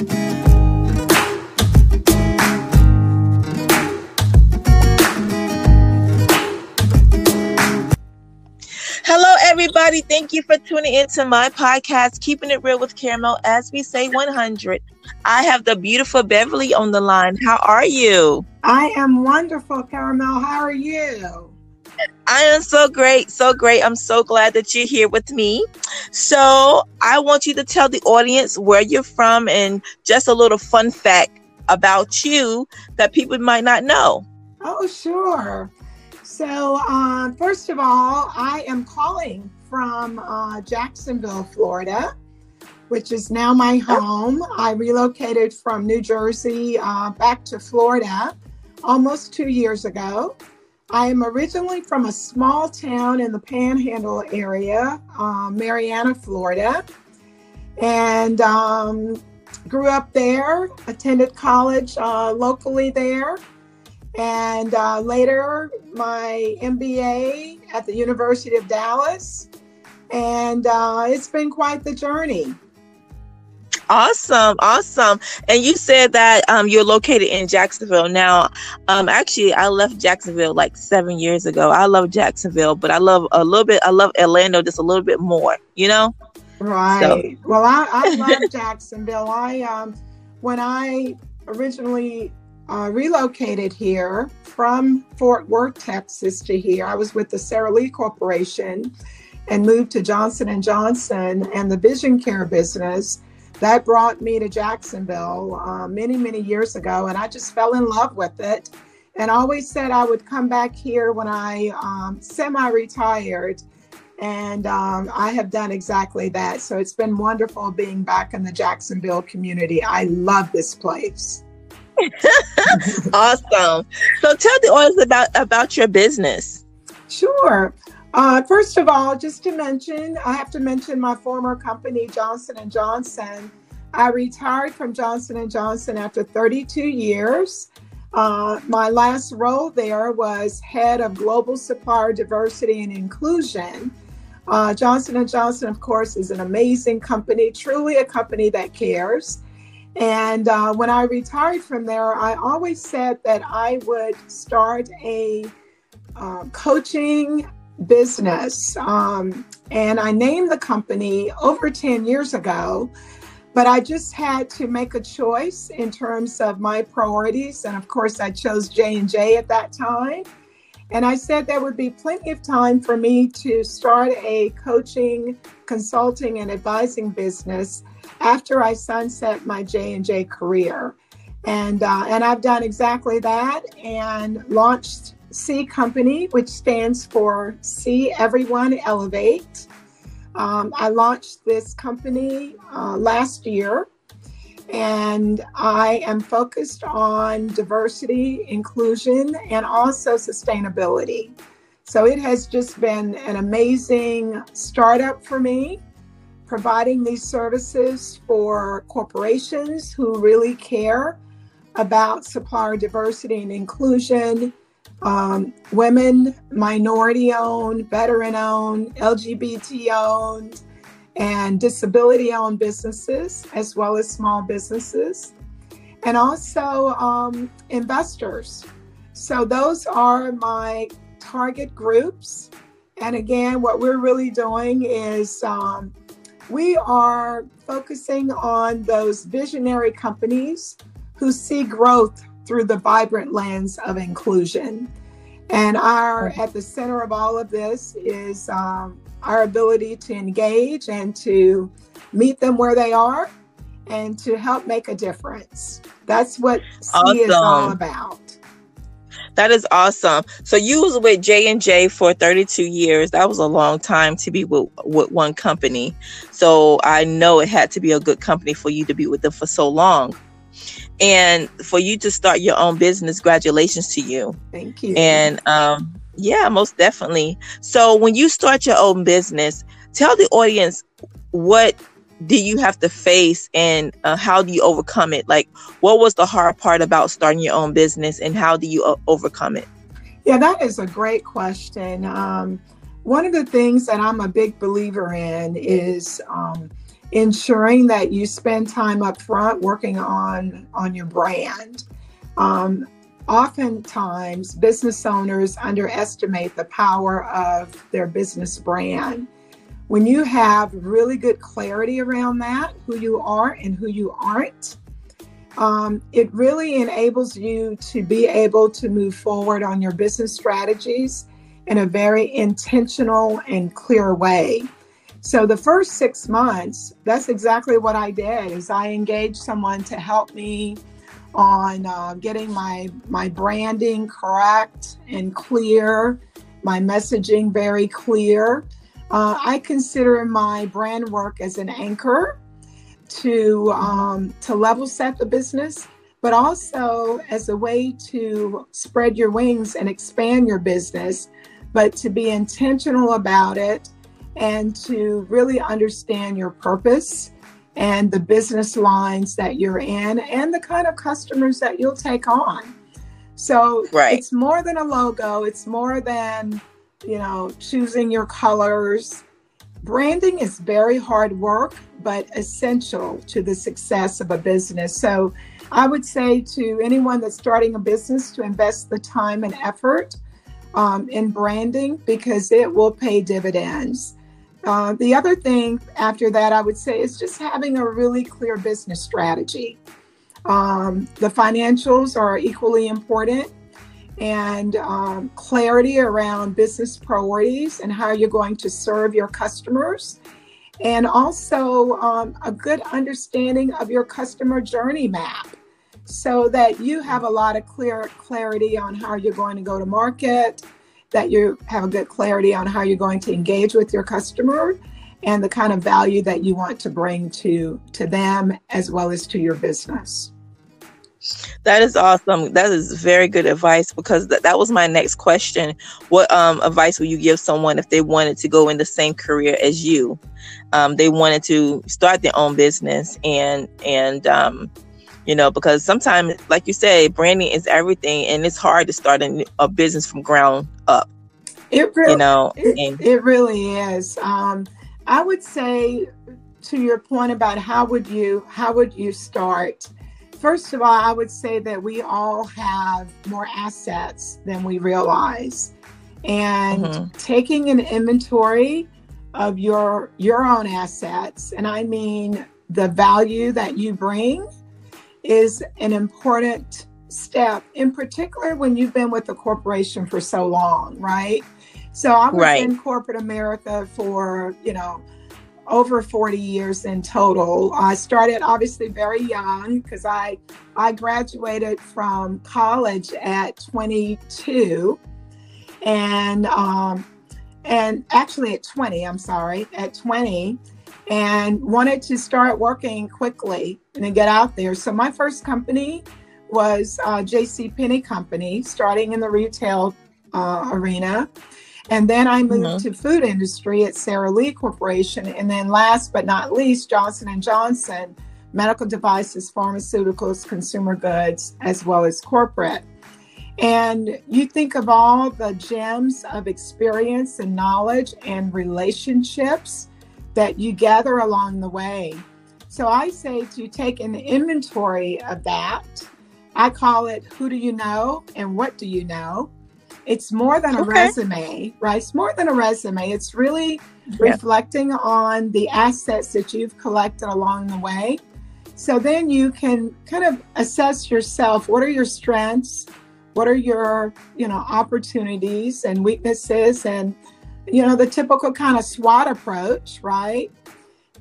Hello, everybody. Thank you for tuning into my podcast, Keeping It Real with Caramel. As we say 100, I have the beautiful Beverly on the line. How are you? I am wonderful, Caramel. How are you? I am so great, so great. I'm so glad that you're here with me. So, I want you to tell the audience where you're from and just a little fun fact about you that people might not know. Oh, sure. So, uh, first of all, I am calling from uh, Jacksonville, Florida, which is now my home. I relocated from New Jersey uh, back to Florida almost two years ago. I am originally from a small town in the Panhandle area, uh, Marianna, Florida, and um, grew up there, attended college uh, locally there, and uh, later my MBA at the University of Dallas. And uh, it's been quite the journey. Awesome, awesome. And you said that um, you're located in Jacksonville. Now, um, actually, I left Jacksonville like seven years ago. I love Jacksonville, but I love a little bit. I love Orlando just a little bit more. You know. Right. So. Well, I, I love Jacksonville. I um, when I originally uh, relocated here from Fort Worth, Texas, to here, I was with the Sara Lee Corporation, and moved to Johnson and Johnson and the vision care business that brought me to Jacksonville uh, many, many years ago, and I just fell in love with it. And always said I would come back here when I um, semi retired. And um, I have done exactly that. So it's been wonderful being back in the Jacksonville community. I love this place. awesome. So tell the audience about about your business. Sure. Uh, first of all, just to mention, I have to mention my former company, Johnson and Johnson. I retired from Johnson and Johnson after 32 years. Uh, my last role there was head of global supplier diversity and inclusion. Uh, Johnson and Johnson, of course, is an amazing company, truly a company that cares. And uh, when I retired from there, I always said that I would start a uh, coaching business. Um, and I named the company over 10 years ago, but I just had to make a choice in terms of my priorities. And of course, I chose J&J at that time. And I said there would be plenty of time for me to start a coaching, consulting, and advising business after I sunset my J&J career. And, uh, and I've done exactly that and launched C Company, which stands for See Everyone Elevate. Um, I launched this company uh, last year, and I am focused on diversity, inclusion, and also sustainability. So it has just been an amazing startup for me, providing these services for corporations who really care about supplier diversity and inclusion um, women, minority owned, veteran owned, LGBT owned, and disability owned businesses, as well as small businesses, and also um, investors. So, those are my target groups. And again, what we're really doing is um, we are focusing on those visionary companies who see growth through the vibrant lens of inclusion. And our at the center of all of this is um, our ability to engage and to meet them where they are and to help make a difference. That's what awesome. C is all about. That is awesome. So you was with J and J for 32 years. That was a long time to be with, with one company. So I know it had to be a good company for you to be with them for so long and for you to start your own business congratulations to you. Thank you. And um yeah most definitely. So when you start your own business tell the audience what do you have to face and uh, how do you overcome it? Like what was the hard part about starting your own business and how do you uh, overcome it? Yeah that is a great question. Um, one of the things that i'm a big believer in is um, ensuring that you spend time up front working on on your brand. Um, oftentimes, business owners underestimate the power of their business brand. When you have really good clarity around that, who you are and who you aren't, um, it really enables you to be able to move forward on your business strategies in a very intentional and clear way. So the first six months, that's exactly what I did. Is I engaged someone to help me on uh, getting my my branding correct and clear, my messaging very clear. Uh, I consider my brand work as an anchor to um, to level set the business, but also as a way to spread your wings and expand your business, but to be intentional about it and to really understand your purpose and the business lines that you're in and the kind of customers that you'll take on. So right. it's more than a logo, it's more than, you know, choosing your colors. Branding is very hard work, but essential to the success of a business. So I would say to anyone that's starting a business to invest the time and effort um, in branding because it will pay dividends. Uh, the other thing after that, I would say, is just having a really clear business strategy. Um, the financials are equally important, and um, clarity around business priorities and how you're going to serve your customers, and also um, a good understanding of your customer journey map so that you have a lot of clear clarity on how you're going to go to market that you have a good clarity on how you're going to engage with your customer and the kind of value that you want to bring to to them as well as to your business. That is awesome. That is very good advice because th- that was my next question. What um, advice would you give someone if they wanted to go in the same career as you? Um, they wanted to start their own business and and um, you know because sometimes like you say branding is everything and it's hard to start a, a business from ground up it really, you know it, and, it really is. Um, i would say to your point about how would you how would you start? First of all i would say that we all have more assets than we realize. And mm-hmm. taking an inventory of your your own assets and i mean the value that you bring is an important step, in particular when you've been with a corporation for so long, right? So I was right. in corporate America for, you know, over 40 years in total. I started obviously very young because I I graduated from college at 22 and um and actually at 20, I'm sorry, at 20 and wanted to start working quickly and get out there. So my first company was uh, J.C. Penney Company, starting in the retail uh, arena. And then I moved mm-hmm. to food industry at Sara Lee Corporation. And then last but not least, Johnson and Johnson, medical devices, pharmaceuticals, consumer goods, as well as corporate. And you think of all the gems of experience and knowledge and relationships that you gather along the way. So I say to take an inventory of that. I call it who do you know and what do you know? It's more than a okay. resume, right? It's more than a resume. It's really yeah. reflecting on the assets that you've collected along the way. So then you can kind of assess yourself. What are your strengths? What are your, you know, opportunities and weaknesses and you know, the typical kind of SWOT approach, right?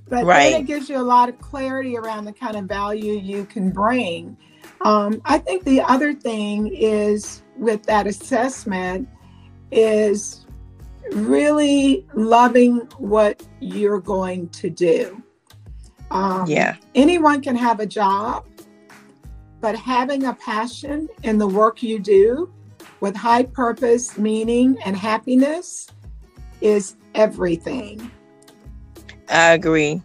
But right. then it gives you a lot of clarity around the kind of value you can bring. Um, I think the other thing is with that assessment is really loving what you're going to do. Um, yeah. Anyone can have a job, but having a passion in the work you do with high purpose, meaning, and happiness is everything. I agree.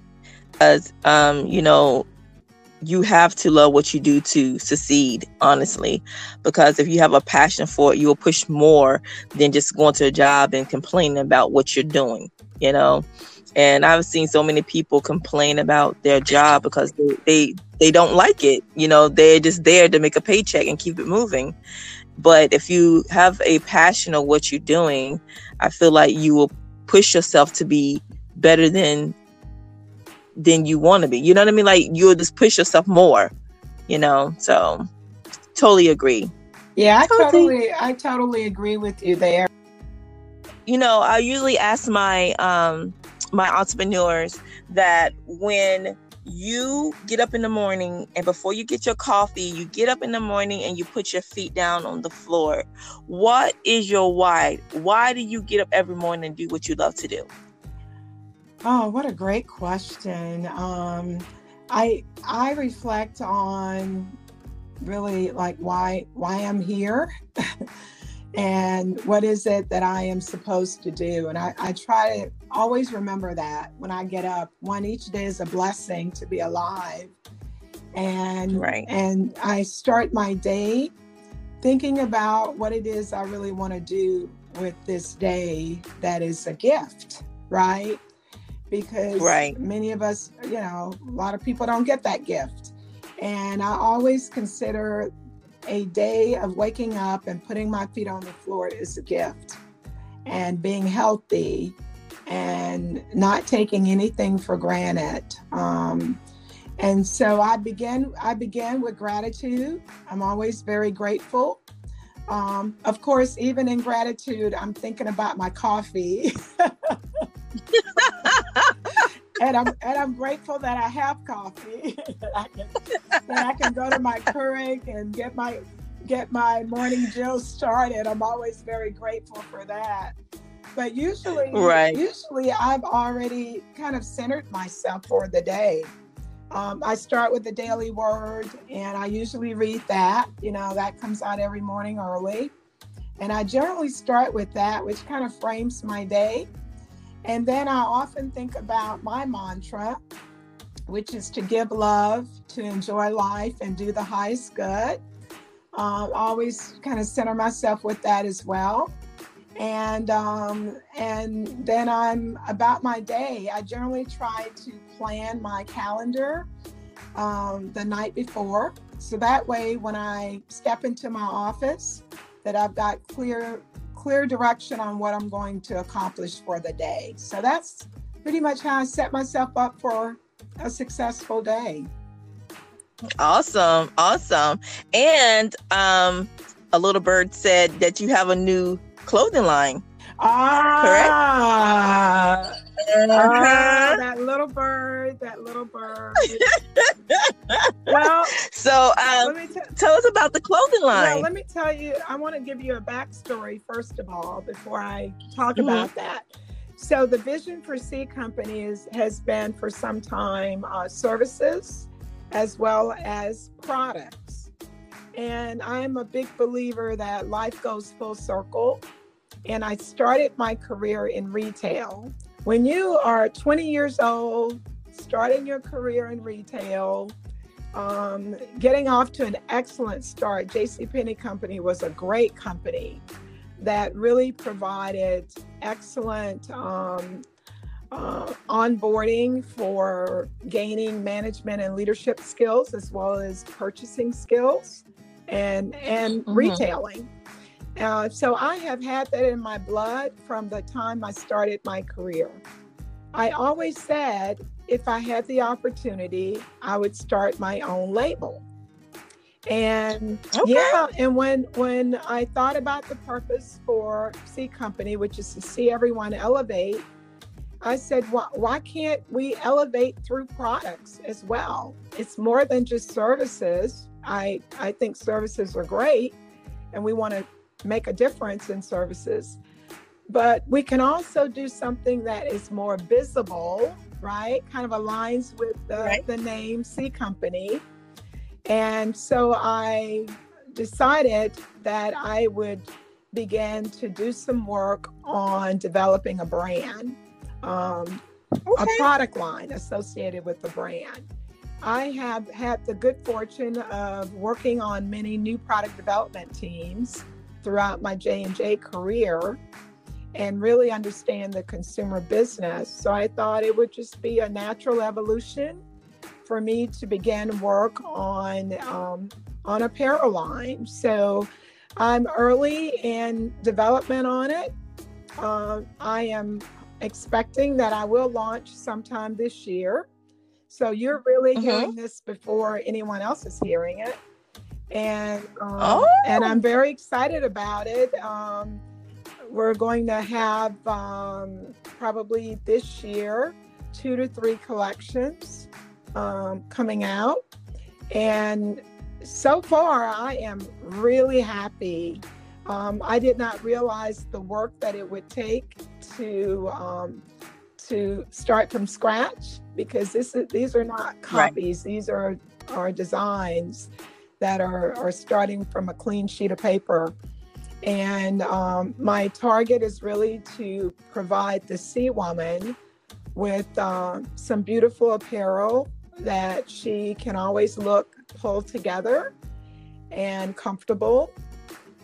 As um, you know, you have to love what you do to succeed, honestly. Because if you have a passion for it, you will push more than just going to a job and complaining about what you're doing, you know. And I've seen so many people complain about their job because they, they they don't like it. You know, they're just there to make a paycheck and keep it moving. But if you have a passion of what you're doing, I feel like you will push yourself to be better than than you want to be. You know what I mean? Like you'll just push yourself more, you know. So totally agree. Yeah, I totally I totally agree with you there. You know, I usually ask my um my entrepreneurs that when you get up in the morning and before you get your coffee, you get up in the morning and you put your feet down on the floor. What is your why? Why do you get up every morning and do what you love to do? Oh, what a great question. Um, I I reflect on really like why why I'm here and what is it that I am supposed to do. And I, I try to always remember that when I get up. One each day is a blessing to be alive. And right. and I start my day thinking about what it is I really want to do with this day that is a gift, right? Because right. many of us, you know, a lot of people don't get that gift. And I always consider a day of waking up and putting my feet on the floor is a gift. And being healthy and not taking anything for granted. Um, and so I began. I began with gratitude. I'm always very grateful. Um, of course, even in gratitude, I'm thinking about my coffee. and I'm and I'm grateful that I have coffee. that, I can, that I can go to my Keurig and get my get my morning jill started. I'm always very grateful for that. But usually, right. usually I've already kind of centered myself for the day. Um, I start with the daily word, and I usually read that. You know, that comes out every morning early, and I generally start with that, which kind of frames my day. And then I often think about my mantra, which is to give love, to enjoy life, and do the highest good. Um, always kind of center myself with that as well. And um, and then I'm about my day. I generally try to plan my calendar um, the night before, so that way when I step into my office, that I've got clear clear direction on what I'm going to accomplish for the day. So that's pretty much how I set myself up for a successful day. Awesome. Awesome. And um, a little bird said that you have a new clothing line. Ah, correct? Uh-huh. that little bird, that little bird. well, so um, t- tell us about the clothing line. Well, let me tell you, I want to give you a backstory first of all before I talk mm-hmm. about that. So, the vision for C Company is, has been for some time uh, services as well as products. And I'm a big believer that life goes full circle. And I started my career in retail. When you are 20 years old, starting your career in retail, um, getting off to an excellent start, JCPenney Company was a great company that really provided excellent um, uh, onboarding for gaining management and leadership skills as well as purchasing skills and and mm-hmm. retailing. Uh, so I have had that in my blood from the time I started my career. I always said if I had the opportunity, I would start my own label. And okay. yeah, and when when I thought about the purpose for C Company, which is to see everyone elevate, I said, why, why can't we elevate through products as well? It's more than just services. I, I think services are great and we want to make a difference in services. But we can also do something that is more visible, right? Kind of aligns with the, right. the name C Company. And so I decided that I would begin to do some work on developing a brand um, okay. a product line associated with the brand. I have had the good fortune of working on many new product development teams throughout my J&J career. and really understand the consumer business. So I thought it would just be a natural evolution for me to begin work on um, on apparel line. So I'm early in development on it. Uh, I am expecting that I will launch sometime this year. So you're really mm-hmm. hearing this before anyone else is hearing it, and um, oh. and I'm very excited about it. Um, we're going to have um, probably this year two to three collections um, coming out, and so far I am really happy. Um, I did not realize the work that it would take to um, to start from scratch because this is, these are not copies; right. these are are designs that are are starting from a clean sheet of paper. And um, my target is really to provide the C Woman with uh, some beautiful apparel that she can always look pulled together and comfortable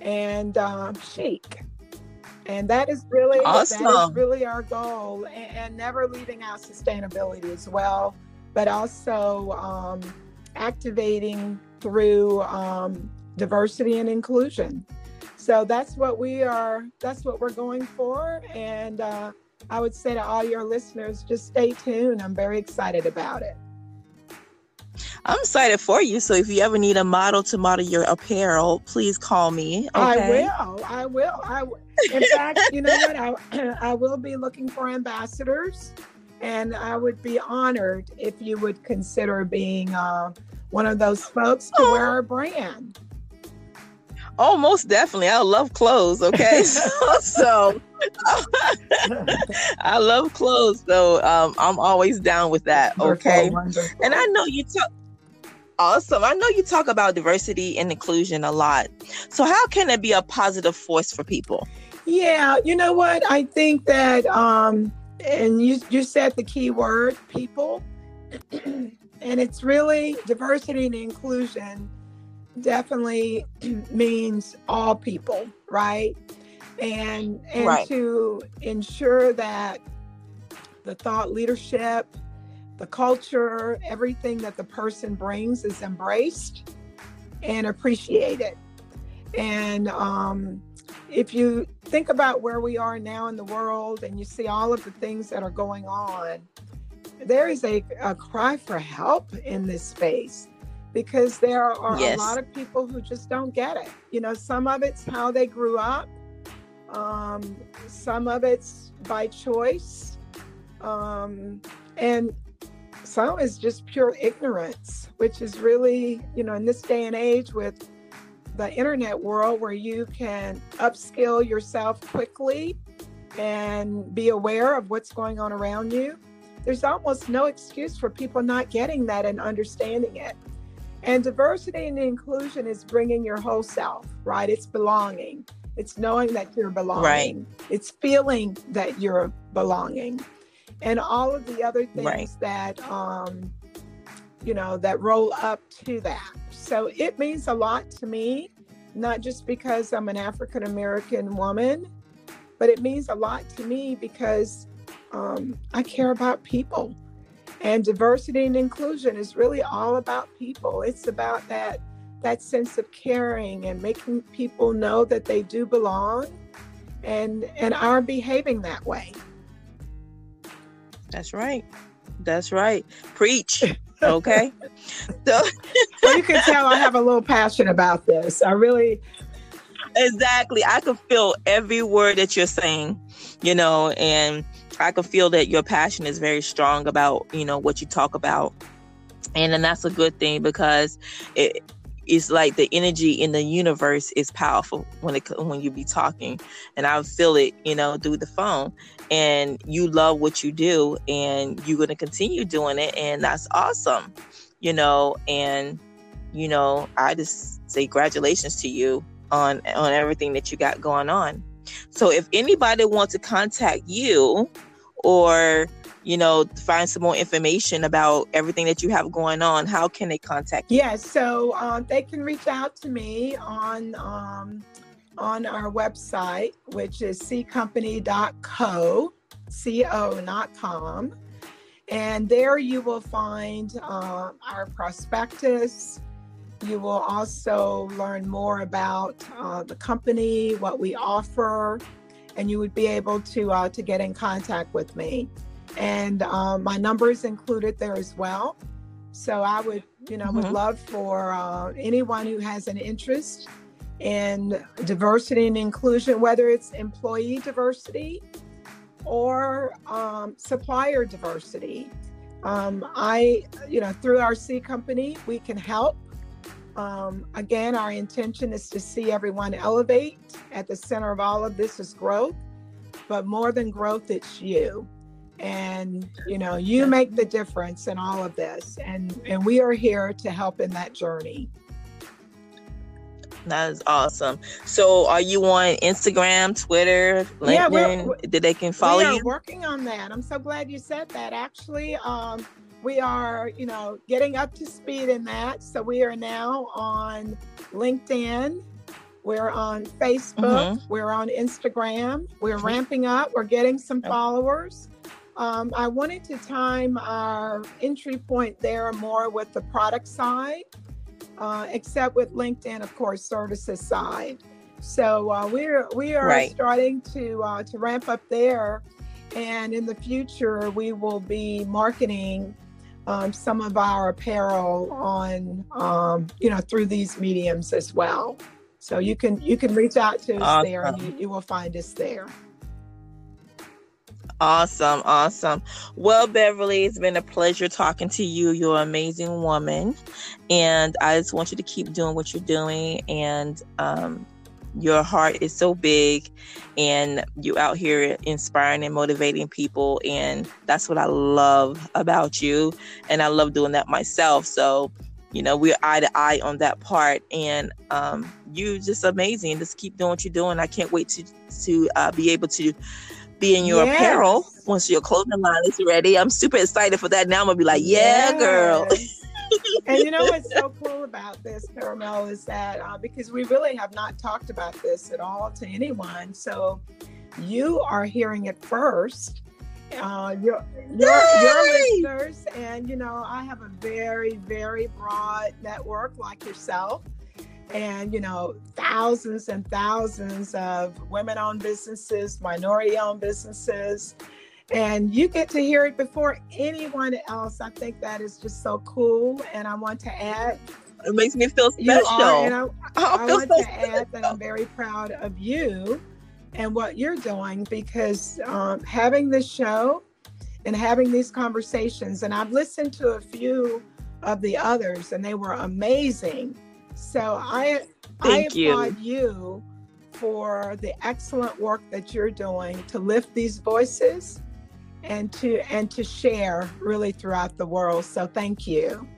and uh, chic. And that is really awesome. that is really our goal, and, and, never leaving out sustainability as well, but also um, activating through um, diversity and inclusion. So that's what we are. That's what we're going for, and uh, I would say to all your listeners, just stay tuned. I'm very excited about it. I'm excited for you. So if you ever need a model to model your apparel, please call me. Okay? I will. I will. I w- in fact, you know what? I, I will be looking for ambassadors, and I would be honored if you would consider being uh, one of those folks to oh. wear our brand. Oh, most definitely. I love clothes. Okay, so, so I love clothes, so um, I'm always down with that. Okay, and I know you talk. Awesome. I know you talk about diversity and inclusion a lot. So, how can it be a positive force for people? Yeah, you know what? I think that, um, and you, you said the key word people, and it's really diversity and inclusion definitely means all people, right? And and right. to ensure that the thought leadership the culture, everything that the person brings is embraced and appreciated. And um, if you think about where we are now in the world and you see all of the things that are going on, there is a, a cry for help in this space because there are yes. a lot of people who just don't get it. You know, some of it's how they grew up, um, some of it's by choice. Um, and some is just pure ignorance, which is really, you know, in this day and age with the internet world where you can upskill yourself quickly and be aware of what's going on around you, there's almost no excuse for people not getting that and understanding it. And diversity and inclusion is bringing your whole self, right? It's belonging. It's knowing that you're belonging. Right. It's feeling that you're belonging and all of the other things right. that um, you know that roll up to that. So it means a lot to me, not just because I'm an African American woman, but it means a lot to me because um, I care about people. And diversity and inclusion is really all about people. It's about that that sense of caring and making people know that they do belong and and are behaving that way. That's right. That's right. Preach. Okay. so well, you can tell I have a little passion about this. I really Exactly. I can feel every word that you're saying, you know, and I can feel that your passion is very strong about, you know, what you talk about. And then that's a good thing because it it's like the energy in the universe is powerful when it when you be talking. And i feel it you know through the phone. And you love what you do and you're to continue doing it and that's awesome you know. And you know i just say congratulations to you on on everything that you got going on. So if anybody wants to contact you or you know, find some more information about everything that you have going on, how can they contact you? Yeah, so uh, they can reach out to me on um, on our website, which is ccompany.co, co, not com. And there you will find uh, our prospectus. You will also learn more about uh, the company, what we offer, and you would be able to uh, to get in contact with me. And um, my number is included there as well. So I would, you know, mm-hmm. would love for uh, anyone who has an interest in diversity and inclusion, whether it's employee diversity or um, supplier diversity. Um, I, you know, through our C company, we can help. Um, again, our intention is to see everyone elevate. At the center of all of this is growth, but more than growth, it's you. And you know, you make the difference in all of this, and and we are here to help in that journey. That is awesome. So, are you on Instagram, Twitter, LinkedIn? Yeah, that they can follow we are you? Working on that. I'm so glad you said that. Actually, um, we are, you know, getting up to speed in that. So we are now on LinkedIn. We're on Facebook. Mm-hmm. We're on Instagram. We're ramping up. We're getting some followers. Um, I wanted to time our entry point there more with the product side uh, except with LinkedIn, of course, services side. So uh, we're we are right. starting to uh, to ramp up there, and in the future we will be marketing um, some of our apparel on um, you know through these mediums as well. So you can you can reach out to us awesome. there, and you, you will find us there. Awesome, awesome. Well, Beverly, it's been a pleasure talking to you. You're an amazing woman. And I just want you to keep doing what you're doing. And um, your heart is so big. And you out here inspiring and motivating people. And that's what I love about you. And I love doing that myself. So, you know, we're eye to eye on that part. And um, you just amazing. Just keep doing what you're doing. I can't wait to, to uh, be able to be in your yes. apparel once your clothing line is ready. I'm super excited for that. Now I'm gonna be like, yeah, yes. girl. And you know what's so cool about this, Caramel, is that uh, because we really have not talked about this at all to anyone. So you are hearing it first. Uh, your, your, your listeners, and you know, I have a very, very broad network like yourself and you know thousands and thousands of women-owned businesses minority-owned businesses and you get to hear it before anyone else i think that is just so cool and i want to add it makes me feel special you are, and i, I, I want so to special. add that i'm very proud of you and what you're doing because um, having this show and having these conversations and i've listened to a few of the others and they were amazing so I Thank I applaud you. you for the excellent work that you're doing to lift these voices and to and to share really throughout the world. So thank you.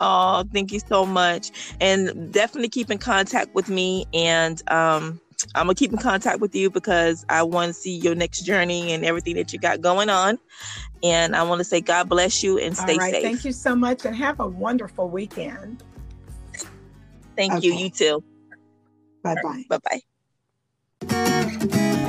Oh, thank you so much. And definitely keep in contact with me. And um, I'm going to keep in contact with you because I want to see your next journey and everything that you got going on. And I want to say God bless you and stay safe. Thank you so much and have a wonderful weekend. Thank okay. you. You too. Bye bye. Bye bye.